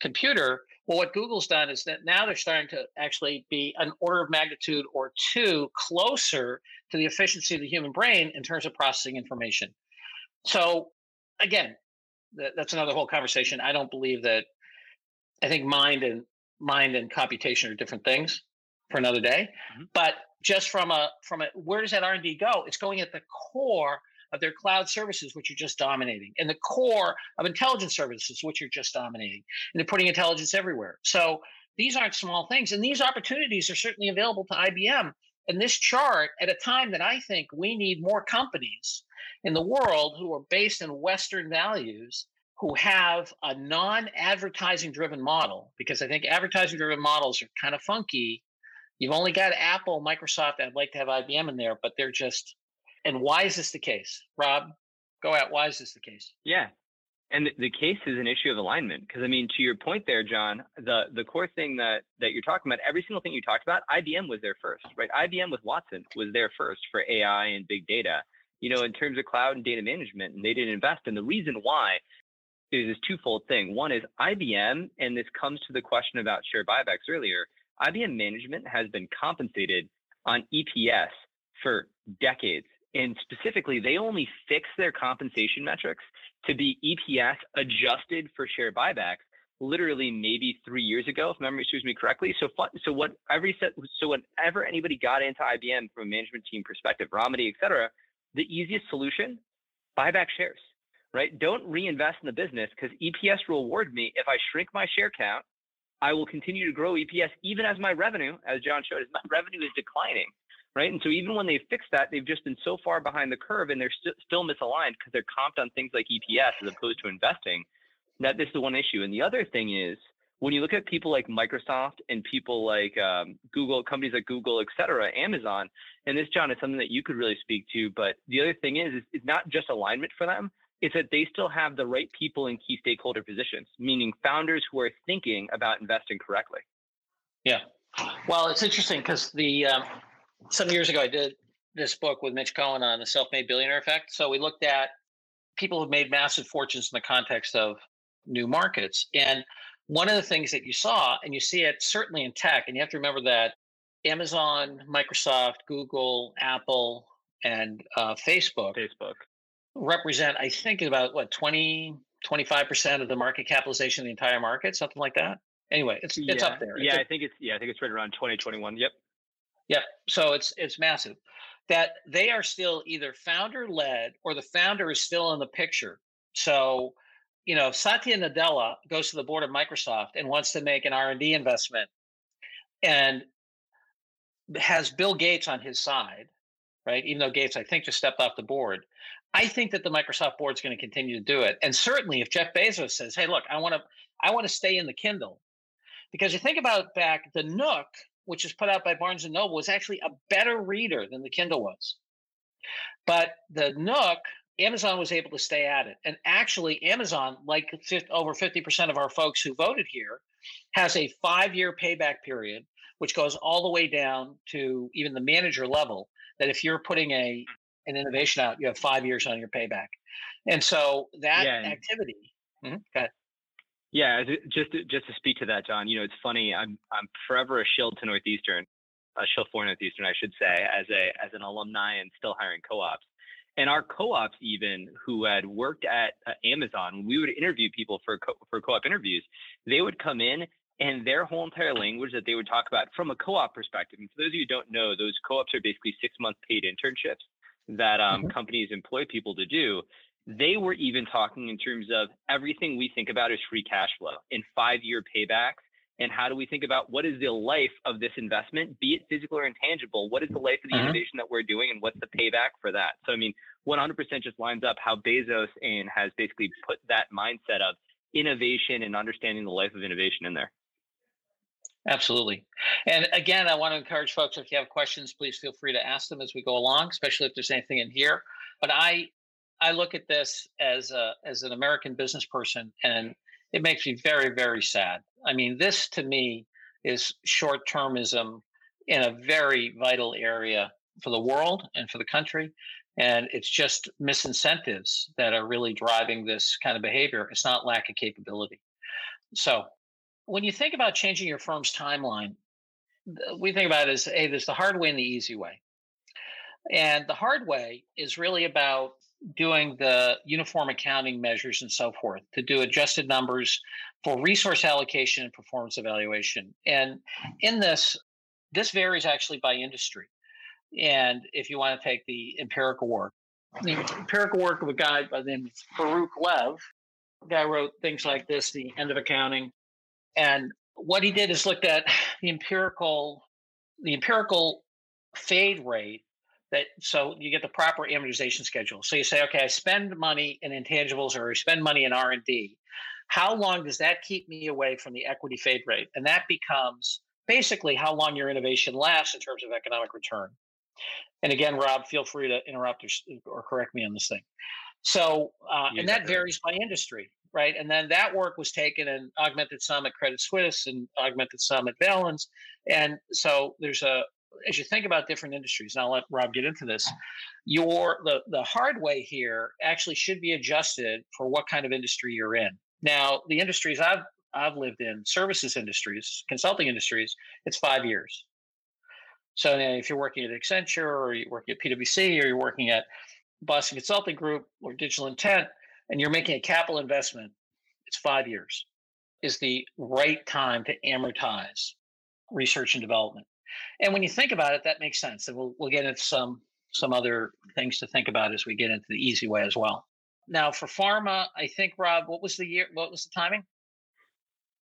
computer. Well, what Google's done is that now they're starting to actually be an order of magnitude or two closer to the efficiency of the human brain in terms of processing information. So, again, that's another whole conversation. I don't believe that. I think mind and mind and computation are different things for another day. Mm-hmm. But just from a from a where does that R and D go? It's going at the core of their cloud services, which are just dominating, and the core of intelligence services, which are just dominating, and they're putting intelligence everywhere. So these aren't small things, and these opportunities are certainly available to IBM. And this chart, at a time that I think we need more companies in the world who are based in Western values who have a non-advertising driven model because i think advertising driven models are kind of funky. You've only got apple microsoft i'd like to have ibm in there but they're just and why is this the case? Rob go out why is this the case? Yeah and the, case is an issue of alignment because i mean to your point there john the the core thing that that you're talking about every single thing you talked about ibm was there first right ibm with watson was there first for ai and big data you know in terms of cloud and data management and they didn't invest and the reason why is this twofold thing. One is IBM, and this comes to the question about share buybacks earlier. IBM management has been compensated on EPS for decades. And specifically, they only fix their compensation metrics to be EPS adjusted for share buybacks literally maybe three years ago, if memory serves me correctly. So, so what every set, so whenever anybody got into IBM from a management team perspective, Rometty, et cetera, the easiest solution, buy back shares right? Don't reinvest in the business because EPS reward me if I shrink my share count. I will continue to grow EPS even as my revenue, as John showed, as my revenue is declining, right? And so even when they fix that, they've just been so far behind the curve and they're st- still misaligned because they're comped on things like EPS as opposed to investing. That this is one issue. And the other thing is when you look at people like Microsoft and people like um, Google, companies like Google, et cetera, Amazon, and this, John, is something that you could really speak to. But the other thing is, is it's not just alignment for them. It's that they still have the right people in key stakeholder positions, meaning founders who are thinking about investing correctly. Yeah. Well, it's interesting because the um, some years ago I did this book with Mitch Cohen on the self-made billionaire effect. So we looked at people who've made massive fortunes in the context of new markets, and one of the things that you saw, and you see it certainly in tech, and you have to remember that Amazon, Microsoft, Google, Apple, and uh, Facebook, Facebook represent, I think, about what 20, 25% of the market capitalization of the entire market, something like that. Anyway, it's yeah. it's up there. Yeah, it's I think it's yeah, I think it's right around 2021. Yep. Yep. So it's it's massive. That they are still either founder led or the founder is still in the picture. So you know, Satya Nadella goes to the board of Microsoft and wants to make an R&D investment and has Bill Gates on his side, right? Even though Gates, I think, just stepped off the board. I think that the Microsoft board is going to continue to do it. And certainly if Jeff Bezos says, hey, look, I want to I want to stay in the Kindle. Because you think about back, the Nook, which is put out by Barnes and Noble, was actually a better reader than the Kindle was. But the Nook Amazon was able to stay at it. And actually, Amazon, like over 50% of our folks who voted here, has a five year payback period, which goes all the way down to even the manager level. That if you're putting a an innovation out, you have five years on your payback. And so that yeah, activity. Mm-hmm, yeah, just to, just to speak to that, John. You know, it's funny. I'm I'm forever a shill to Northeastern, a shill for Northeastern, I should say, as a as an alumni and still hiring co-ops. And our co-ops, even who had worked at uh, Amazon, we would interview people for co- for co-op interviews, they would come in and their whole entire language that they would talk about from a co-op perspective. And for those of you who don't know, those co-ops are basically six-month paid internships that um, mm-hmm. companies employ people to do. They were even talking in terms of everything we think about is free cash flow in five-year paybacks and how do we think about what is the life of this investment, be it physical or intangible? What is the life of the uh-huh. innovation that we're doing, and what's the payback for that? So, I mean, 100% just lines up how Bezos and has basically put that mindset of innovation and understanding the life of innovation in there. Absolutely. And again, I want to encourage folks if you have questions, please feel free to ask them as we go along, especially if there's anything in here. But I I look at this as a as an American business person and it makes me very, very sad. I mean, this to me is short termism in a very vital area for the world and for the country. And it's just misincentives that are really driving this kind of behavior. It's not lack of capability. So when you think about changing your firm's timeline, we think about it as hey, there's the hard way and the easy way. And the hard way is really about doing the uniform accounting measures and so forth to do adjusted numbers for resource allocation and performance evaluation. And in this, this varies actually by industry. And if you want to take the empirical work, the empirical work of a guy by the name of Baruch Lev, guy wrote things like this, The End of Accounting. And what he did is looked at the empirical, the empirical fade rate that so you get the proper amortization schedule. So you say, okay, I spend money in intangibles or I spend money in R and D. How long does that keep me away from the equity fade rate? And that becomes basically how long your innovation lasts in terms of economic return. And again, Rob, feel free to interrupt or, or correct me on this thing. So, uh, and that varies by industry, right? And then that work was taken and augmented some at Credit Suisse and augmented some at Valens. And so there's a, as you think about different industries, and I'll let Rob get into this, your the the hard way here actually should be adjusted for what kind of industry you're in. Now, the industries I've I've lived in, services industries, consulting industries, it's five years. So if you're working at Accenture or you're working at PwC or you're working at Boston Consulting Group or Digital Intent, and you're making a capital investment, it's five years is the right time to amortize research and development. And when you think about it, that makes sense. And we'll we'll get into some some other things to think about as we get into the easy way as well. Now for pharma, I think Rob, what was the year? What was the timing?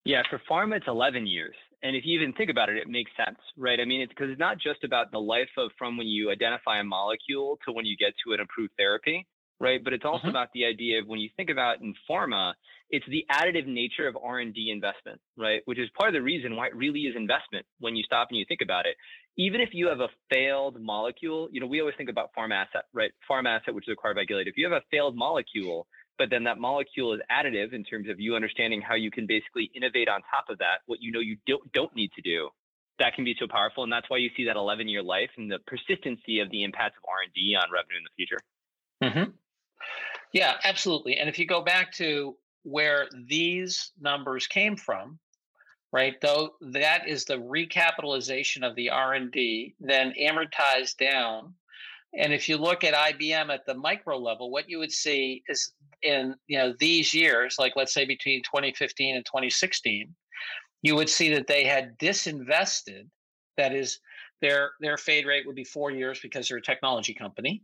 Yeah, for pharma, it's 11 years. And if you even think about it, it makes sense, right? I mean, it's because it's not just about the life of from when you identify a molecule to when you get to an approved therapy. right? But it's also mm-hmm. about the idea of when you think about in pharma, it's the additive nature of R&D investment, right? Which is part of the reason why it really is investment when you stop and you think about it. Even if you have a failed molecule, you know, we always think about Pharmasset, right? Pharmasset, which is acquired by Gilead. If you have a failed molecule, but then that molecule is additive in terms of you understanding how you can basically innovate on top of that, what you know you don't, don't need to do, that can be so powerful. And that's why you see that 11 year life and the persistency of the impact of R&D on revenue in the future. Mm-hmm. Yeah, absolutely. And if you go back to where these numbers came from, right? Though that is the recapitalization of the R&D, then amortized down. And if you look at IBM at the micro level, what you would see is in you know these years, like let's say between 2015 and 2016, you would see that they had disinvested. That is, their their fade rate would be four years because they're a technology company,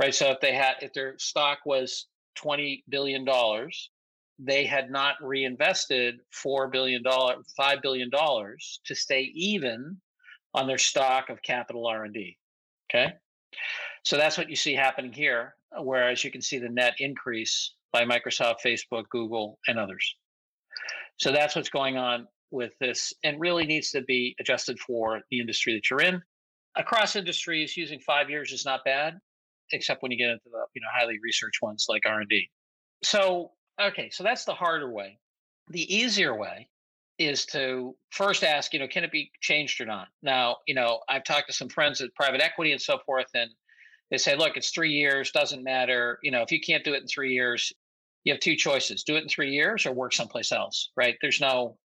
right? So if they had if their stock was 20 billion dollars, they had not reinvested four billion dollar five billion dollars to stay even on their stock of capital R&D. Okay? So that's what you see happening here whereas you can see the net increase by Microsoft, Facebook, Google, and others. So that's what's going on with this and really needs to be adjusted for the industry that you're in. Across industries, using five years is not bad, except when you get into the you know highly researched ones like R&D. So okay, so that's the harder way. The easier way is to first ask, you know, can it be changed or not? Now, you know, I've talked to some friends at private equity and so forth, and they say, look, it's three years, doesn't matter. You know, if you can't do it in three years, you have two choices: do it in three years or work someplace else. Right? There's no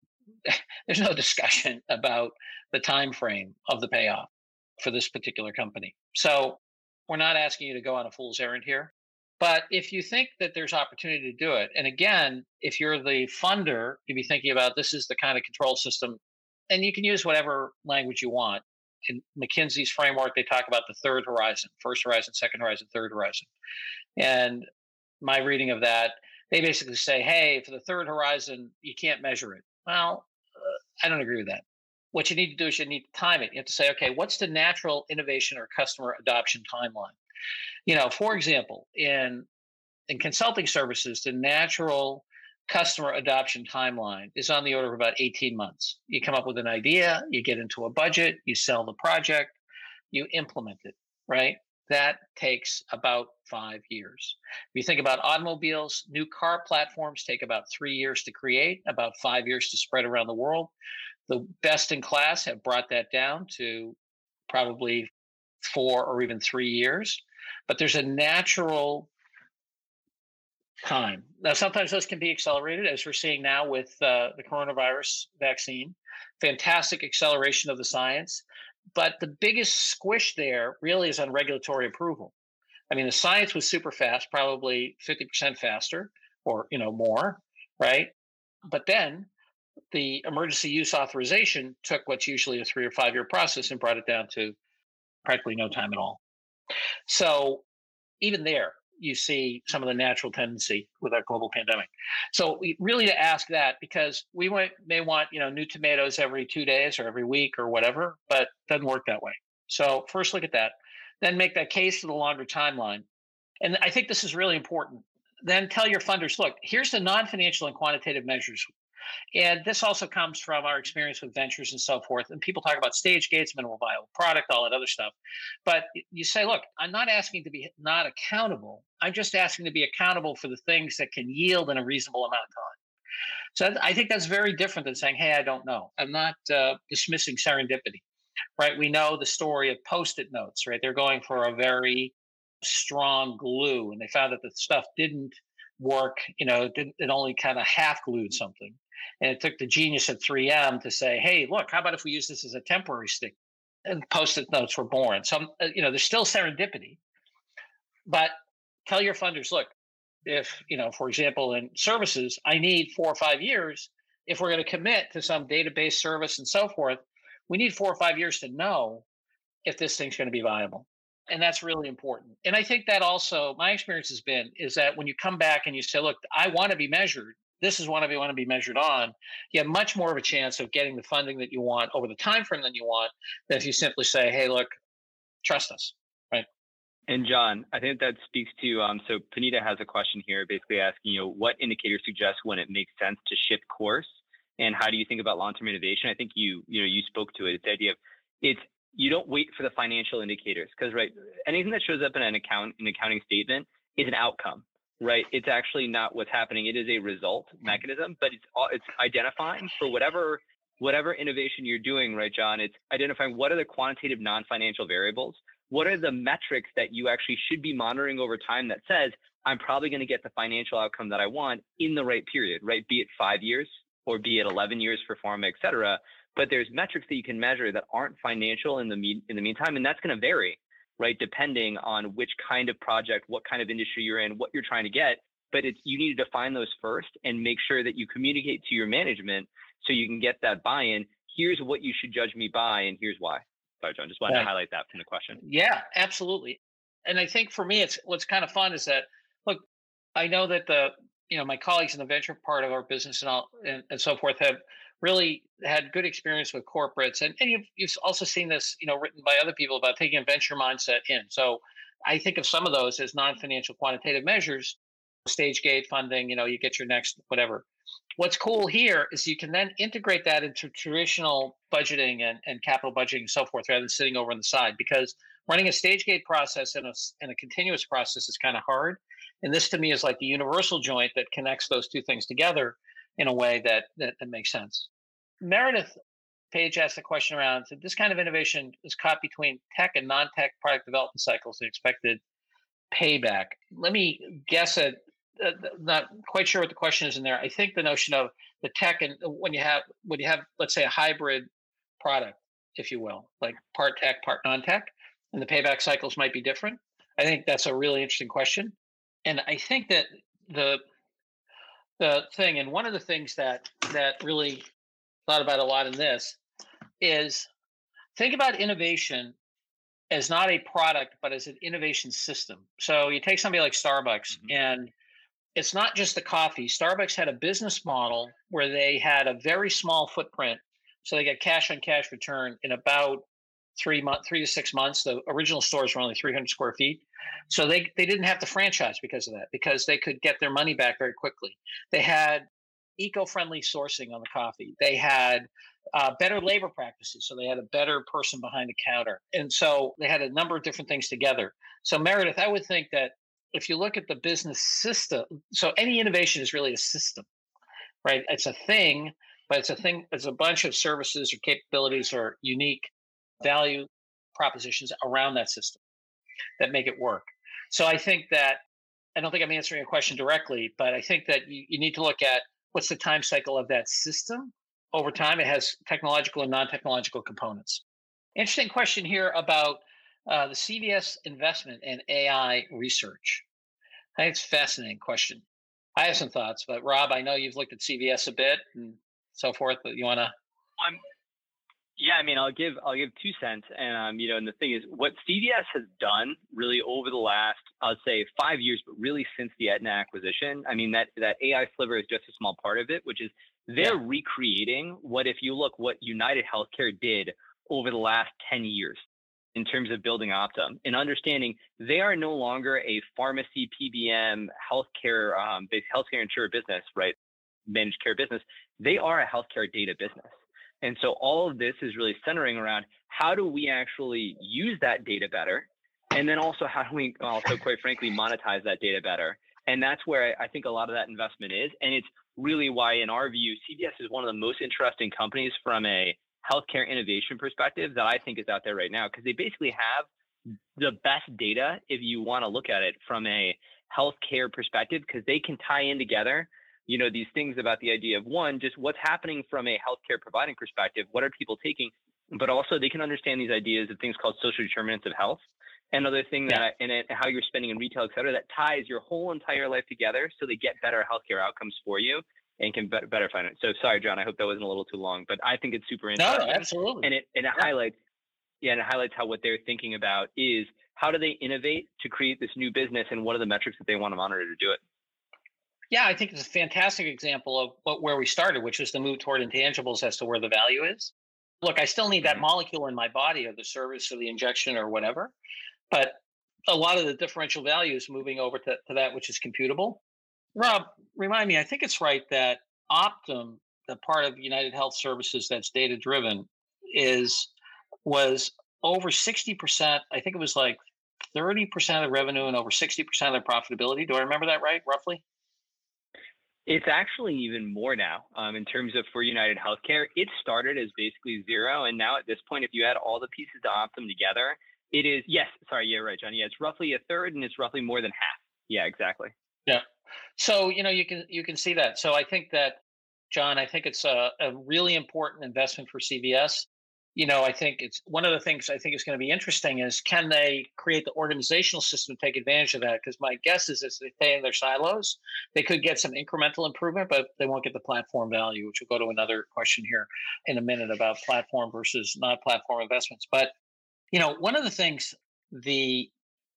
there's no discussion about the time frame of the payoff for this particular company. So we're not asking you to go on a fool's errand here. But if you think that there's opportunity to do it, and again, if you're the funder, you'd be thinking about this is the kind of control system, and you can use whatever language you want. In McKinsey's framework, they talk about the third horizon, first horizon, second horizon, third horizon. And my reading of that, they basically say, hey, for the third horizon, you can't measure it. Well, uh, I don't agree with that. What you need to do is you need to time it. You have to say, okay, what's the natural innovation or customer adoption timeline? You know, for example, in in consulting services, the natural customer adoption timeline is on the order of about 18 months. You come up with an idea, you get into a budget, you sell the project, you implement it, right? That takes about five years. If you think about automobiles, new car platforms take about three years to create, about five years to spread around the world. The best in class have brought that down to probably four or even three years. But there's a natural time. Now, sometimes those can be accelerated, as we're seeing now with uh, the coronavirus vaccine. Fantastic acceleration of the science. But the biggest squish there really is on regulatory approval. I mean, the science was super fast, probably 50% faster or, you know, more, right? But then the emergency use authorization took what's usually a three or five year process and brought it down to practically no time at all. So even there, you see some of the natural tendency with our global pandemic. So really to ask that because we might, may want you know new tomatoes every two days or every week or whatever, but doesn't work that way. So first look at that, then make that case to the longer timeline. And I think this is really important. Then tell your funders, look, here's the non-financial and quantitative measures and this also comes from our experience with ventures and so forth. And people talk about stage gates, minimal viable product, all that other stuff. But you say, look, I'm not asking to be not accountable. I'm just asking to be accountable for the things that can yield in a reasonable amount of time. So I think that's very different than saying, hey, I don't know. I'm not uh, dismissing serendipity, right? We know the story of post it notes, right? They're going for a very strong glue and they found that the stuff didn't work, you know, it, didn't, it only kind of half glued something. And it took the genius at 3M to say, hey, look, how about if we use this as a temporary stick? And post-it notes were born. So, uh, you know, there's still serendipity. But tell your funders, look, if, you know, for example, in services, I need four or five years. If we're going to commit to some database service and so forth, we need four or five years to know if this thing's going to be viable. And that's really important. And I think that also, my experience has been, is that when you come back and you say, look, I want to be measured, this is one what you want to be measured on, you have much more of a chance of getting the funding that you want over the time frame than you want than if you simply say, hey, look, trust us. Right. And John, I think that speaks to um, so Panita has a question here, basically asking you know what indicators suggest when it makes sense to shift course, and how do you think about long-term innovation? I think you you know you spoke to it. It's the idea of it's you don't wait for the financial indicators because right anything that shows up in an account an accounting statement is an outcome right? It's actually not what's happening. It is a result mm-hmm. mechanism but it's it's identifying for whatever whatever innovation you're doing right john? It's identifying what are the quantitative non-financial variables? What are the metrics that you actually should be monitoring over time that says i'm probably going to get the financial outcome that i want in the right period right? Be it five years or be it 11 years for pharma et cetera but there's metrics that you can measure that aren't financial in the me- in the meantime and that's going to vary right depending on which kind of project what kind of industry you're in what you're trying to get but it's you need to define those first and make sure that you communicate to your management so you can get that buy-in. Here's what you should judge me by and here's why. Sorry john just wanted to highlight that from the question. Yeah absolutely. And i think for me it's what's kind of fun is that look i know that the you know my colleagues in the venture part of our business and all and, and so forth have really had good experience with corporates and, and you've, you've also seen this you know written by other people about taking a venture mindset in. So i think of some of those as non-financial quantitative measures stage gate funding you know you get your next whatever. What's cool here is you can then integrate that into traditional budgeting and, and capital budgeting and so forth rather than sitting over on the side because running a stage gate process and a, and a continuous process is kind of hard and this to me is like the universal joint that connects those two things together in a way that, that, that makes sense. Meredith Page asked a question around so this kind of innovation is caught between tech and non-tech product development cycles and expected payback. Let me guess at uh, not quite sure what the question is in there. I think the notion of the tech and when you have when you have let's say a hybrid product, if you will, like part tech, part non-tech, and the payback cycles might be different. I think that's a really interesting question, and I think that the the thing, and one of the things that that really thought about a lot in this is think about innovation as not a product, but as an innovation system. So you take somebody like Starbucks, mm-hmm. and it's not just the coffee. Starbucks had a business model where they had a very small footprint, so they got cash on cash return in about three month, three to six months. The original stores were only 300 square feet, so they they didn't have to franchise because of that because they could get their money back very quickly. They had eco-friendly sourcing on the coffee. They had uh, better labor practices, so they had a better person behind the counter, and so they had a number of different things together. So Meredith, I would think that if you look at the business system, so any innovation is really a system, right? It's a thing, but it's a thing. It's a bunch of services or capabilities or unique value propositions around that system that make it work. So I think that I don't think I'm answering a question directly, but I think that you, you need to look at what's the time cycle of that system over time. It has technological and non-technological components. Interesting question here about uh, the CVS investment in AI research. I think it's a fascinating question. I have some thoughts, but Rob, I know you've looked at CVS a bit and so forth. But you want to? Yeah, I mean, I'll give I'll give two cents, and um, you know, and the thing is, what CVS has done really over the last, I'd say, five years, but really since the Aetna acquisition, I mean, that that AI sliver is just a small part of it, which is they're yeah. recreating what, if you look, what United Healthcare did over the last ten years in terms of building Optum and understanding they are no longer a pharmacy PBM healthcare um, based healthcare insurer business, right? Managed care business. They are a healthcare data business. And so all of this is really centering around how do we actually use that data better? And then also how do we also quite frankly monetize that data better? And that's where I think a lot of that investment is. And it's really why in our view, CVS is one of the most interesting companies from a healthcare innovation perspective that I think is out there right now because they basically have the best data if you want to look at it from a healthcare perspective because they can tie in together you know these things about the idea of one just what's happening from a healthcare providing perspective what are people taking but also they can understand these ideas of things called social determinants of health. Another thing that and how you're spending in retail et cetera that ties your whole entire life together so they get better healthcare outcomes for you and can better find it so sorry john i hope that wasn't a little too long but i think it's super interesting. no, absolutely. And it and it yeah. highlights yeah and it highlights how what they're thinking about is how do they innovate to create this new business and what are the metrics that they want to monitor to do it yeah, I think it's a fantastic example of what, where we started, which is the move toward intangibles as to where the value is. Look, I still need that mm-hmm. molecule in my body or the service or the injection or whatever, but a lot of the differential values moving over to, to that which is computable. Rob, remind me, I think it's right that Optum, the part of United Health Services that's data driven, is was over 60%. I think it was like 30% of the revenue and over 60% of the profitability. Do I remember that right, roughly? It's actually even more now um, in terms of for United Healthcare. It started as basically zero. And now at this point, if you add all the pieces to Optum together, it is, yes, sorry, yeah, right, John. Yeah, it's roughly a third and it's roughly more than half. Yeah, exactly. Yeah. So, you know, you can, you can see that. So I think that, John, I think it's a, a really important investment for CVS you know, I think it's one of the things I think is going to be interesting is can they create the organizational system to take advantage of that? Because my guess is if they stay in their silos, they could get some incremental improvement, but they won't get the platform value, which will go to another question here in a minute about platform versus not platform investments. But, you know, one of the things the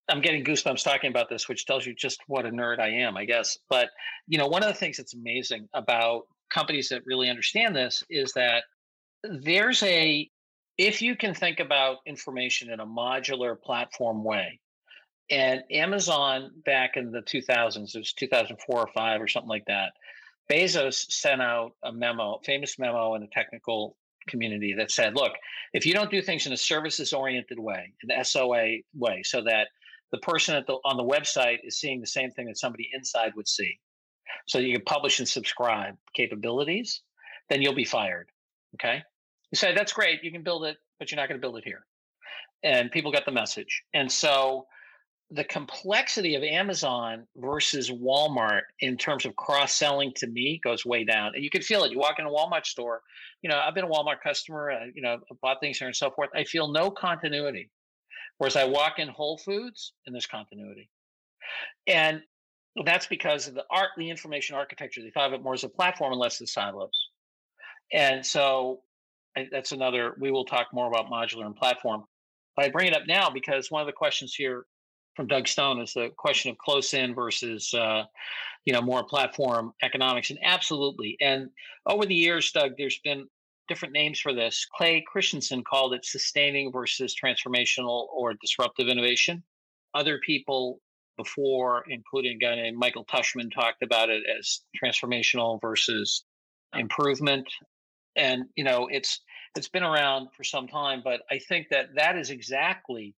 I'm getting goosebumps talking about this, which tells you just what a nerd I am, I guess. But, you know, one of the things that's amazing about companies that really understand this is that there's a if you can think about information in a modular platform way, and Amazon back in the 2000s, it was 2004 or five or something like that, Bezos sent out a memo, famous memo in the technical community that said, look, if you don't do things in a services oriented way, an SOA way, so that the person the, on the website is seeing the same thing that somebody inside would see, so you can publish and subscribe capabilities, then you'll be fired. Okay. You say, that's great, you can build it, but you're not going to build it here. And people get the message. And so the complexity of Amazon versus Walmart in terms of cross selling to me goes way down. And you can feel it. You walk in a Walmart store, you know, I've been a Walmart customer, uh, you know, bought things here and so forth. I feel no continuity. Whereas I walk in Whole Foods and there's continuity. And that's because of the art, the information architecture. They thought of it more as a platform and less as silos. And so that's another, we will talk more about modular and platform. But I bring it up now because one of the questions here from Doug Stone is the question of close in versus, uh, you know, more platform economics. And absolutely. And over the years, Doug, there's been different names for this. Clay Christensen called it sustaining versus transformational or disruptive innovation. Other people before, including a guy named Michael Tushman, talked about it as transformational versus improvement and you know it's it's been around for some time but i think that that is exactly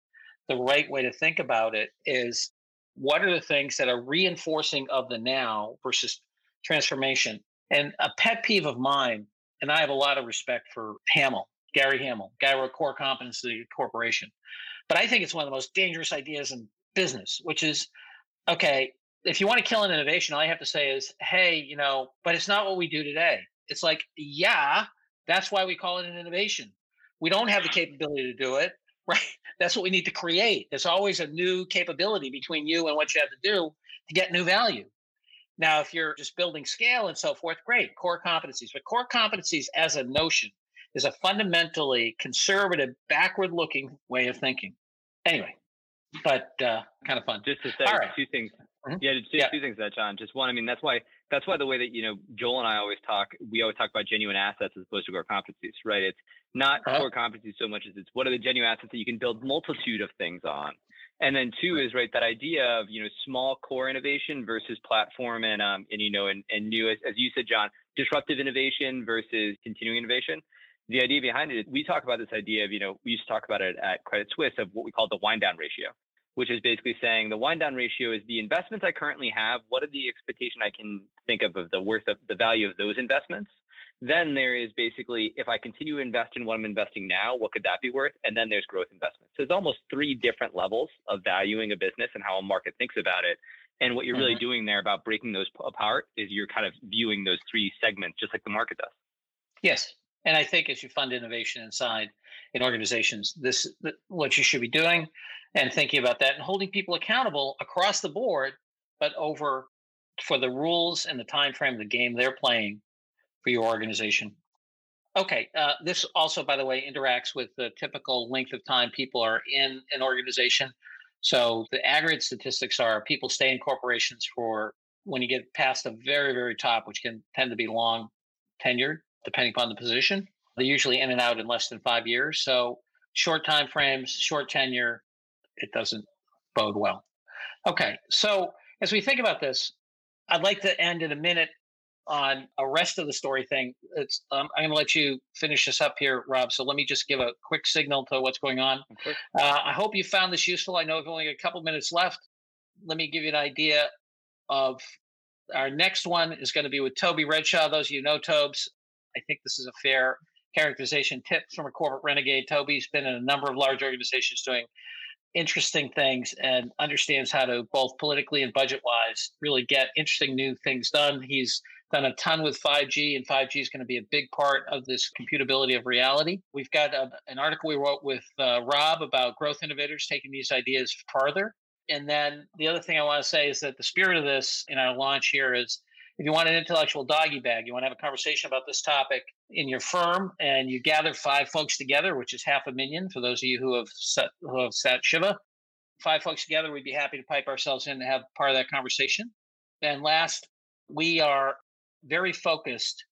the right way to think about it is what are the things that are reinforcing of the now versus transformation? And a pet peeve of mine and i have a lot of respect for Hamel gary Hamel guy wrote core competency corporation but i think it's one of the most dangerous ideas in business which is okay if you want to kill an innovation all i have to say is hey you know but it's not what we do today it's like, yeah, that's why we call it an innovation. We don't have the capability to do it, right? That's what we need to create. There's always a new capability between you and what you have to do to get new value. Now, if you're just building scale and so forth, great, core competencies. But core competencies as a notion is a fundamentally conservative, backward looking way of thinking. Anyway, but uh, kind of fun. Just to say right. two things. Mm-hmm. Yeah, just yeah. two things that John. Just one, I mean, that's why that's why the way that you know Joel and I always talk, we always talk about genuine assets as opposed to core competencies, right? It's not uh-huh. core competencies so much as it's what are the genuine assets that you can build multitude of things on. And then two is right that idea of you know small core innovation versus platform and um and you know and, and new as, as you said John disruptive innovation versus continuing innovation. The idea behind it is we talk about this idea of you know we used to talk about it at Credit Suisse of what we call the wind down ratio which is basically saying the wind down ratio is the investments I currently have. What are the expectation I can think of of the worth of the value of those investments? Then there is basically if I continue to invest in what I'm investing now, what could that be worth? And then there's growth investments. So there's almost three different levels of valuing a business and how a market thinks about it. And what you're really mm-hmm. doing there about breaking those apart is you're kind of viewing those three segments just like the market does. Yes. And I think as you fund innovation inside in organizations, this what you should be doing and thinking about that and holding people accountable across the board, but over for the rules and the time frame of the game they're playing for your organization. Okay, uh, this also, by the way, interacts with the typical length of time people are in an organization. So the aggregate statistics are people stay in corporations for when you get past the very, very top, which can tend to be long tenured, depending upon the position. They're usually in and out in less than five years. So short time frames, short tenure, it doesn't bode well. Okay, so as we think about this, I'd like to end in a minute on a rest of the story thing. It's um, I'm going to let you finish this up here, Rob. So let me just give a quick signal to what's going on. Uh, I hope you found this useful. I know we've only got a couple minutes left. Let me give you an idea of our next one is going to be with Toby Redshaw. Those of you know Tobes, I think this is a fair characterization. Tips from a corporate renegade. Toby's been in a number of large organizations doing interesting things and understands how to both politically and budget wise really get interesting new things done. He's done a ton with 5G, and 5G is going to be a big part of this computability of reality. We've got a, an article we wrote with uh, Rob about growth innovators taking these ideas farther. And then the other thing I want to say is that the spirit of this in our launch here is if you want an intellectual doggy bag, you want to have a conversation about this topic in your firm, and you gather five folks together, which is half a minyan for those of you who have set, who have sat Shiva. Five folks together, we'd be happy to pipe ourselves in to have part of that conversation. And last, we are very focused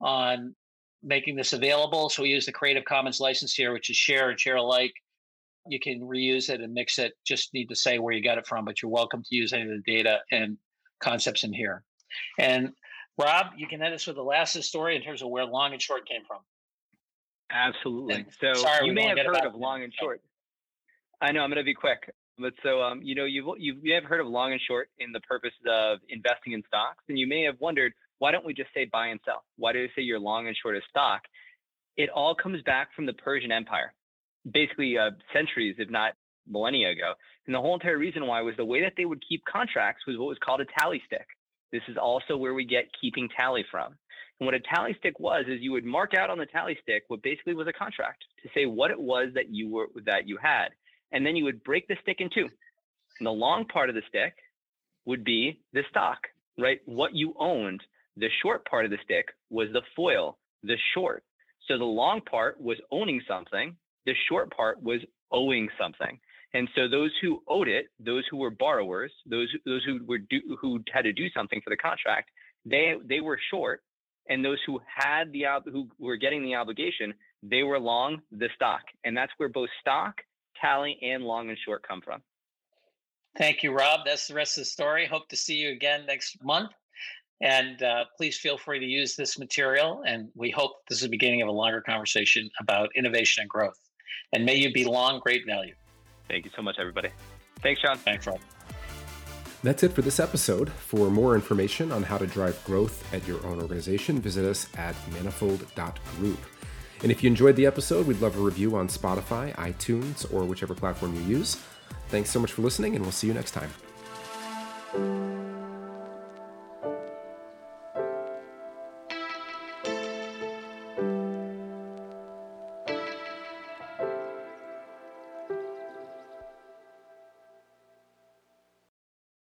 on making this available. So we use the Creative Commons license here, which is share and share alike. You can reuse it and mix it. Just need to say where you got it from, but you're welcome to use any of the data and concepts in here. And Rob, you can end us with the last story in terms of where long and short came from. Absolutely. And so sorry, you may have heard of long and short. I know I'm going to be quick, but so um, you know you've you may have heard of long and short in the purpose of investing in stocks, and you may have wondered why don't we just say buy and sell? Why do we say you're long and short of stock? It all comes back from the Persian Empire, basically uh, centuries, if not millennia ago. And the whole entire reason why was the way that they would keep contracts was what was called a tally stick. This is also where we get keeping tally from. And what a tally stick was is you would mark out on the tally stick what basically was a contract to say what it was that you were that you had. And then you would break the stick in two. And the long part of the stick would be the stock, right? What you owned. The short part of the stick was the foil, the short. So the long part was owning something. The short part was owing something. And so those who owed it, those who were borrowers, those those who were do, who had to do something for the contract, they they were short, and those who had the who were getting the obligation, they were long the stock, and that's where both stock, tally, and long and short come from. Thank you, Rob. That's the rest of the story. Hope to see you again next month. And uh, please feel free to use this material. And we hope this is the beginning of a longer conversation about innovation and growth. And may you be long, great value. Thank you so much, everybody. Thanks, John. Thanks, Rob. That's it for this episode. For more information on how to drive growth at your own organization, visit us at manifold.group. And if you enjoyed the episode, we'd love a review on Spotify, iTunes, or whichever platform you use. Thanks so much for listening, and we'll see you next time.